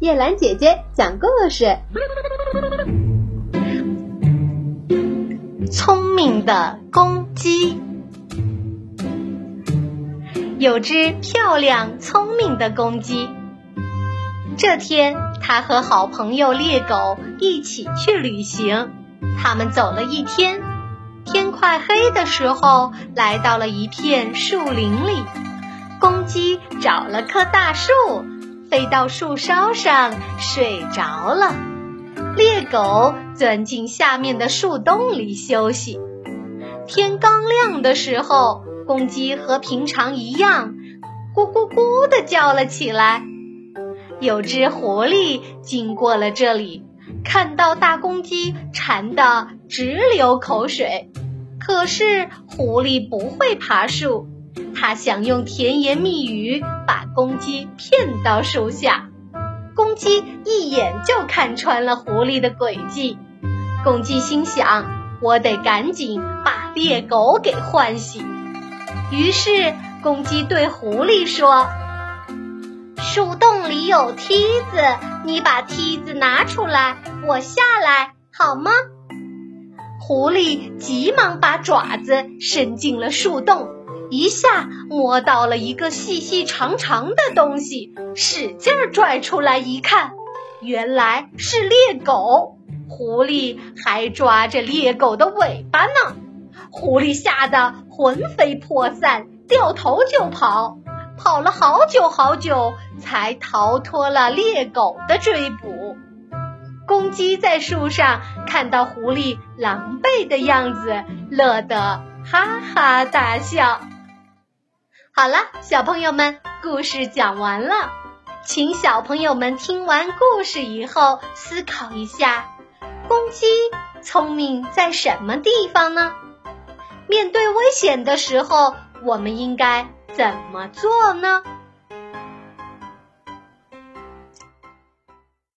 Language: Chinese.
叶兰姐姐讲故事。聪明的公鸡，有只漂亮聪明的公鸡。这天，它和好朋友猎狗一起去旅行。他们走了一天，天快黑的时候，来到了一片树林里。公鸡找了棵大树，飞到树梢上睡着了。猎狗钻进下面的树洞里休息。天刚亮的时候，公鸡和平常一样，咕咕咕地叫了起来。有只狐狸经过了这里，看到大公鸡馋得直流口水。可是狐狸不会爬树。他想用甜言蜜语把公鸡骗到树下，公鸡一眼就看穿了狐狸的诡计。公鸡心想：我得赶紧把猎狗给唤醒。于是，公鸡对狐狸说：“树洞里有梯子，你把梯子拿出来，我下来好吗？”狐狸急忙把爪子伸进了树洞。一下摸到了一个细细长长的东西，使劲拽出来一看，原来是猎狗。狐狸还抓着猎狗的尾巴呢。狐狸吓得魂飞魄散，掉头就跑，跑了好久好久，才逃脱了猎狗的追捕。公鸡在树上看到狐狸狼狈的样子，乐得哈哈大笑。好了，小朋友们，故事讲完了，请小朋友们听完故事以后思考一下：公鸡聪明在什么地方呢？面对危险的时候，我们应该怎么做呢？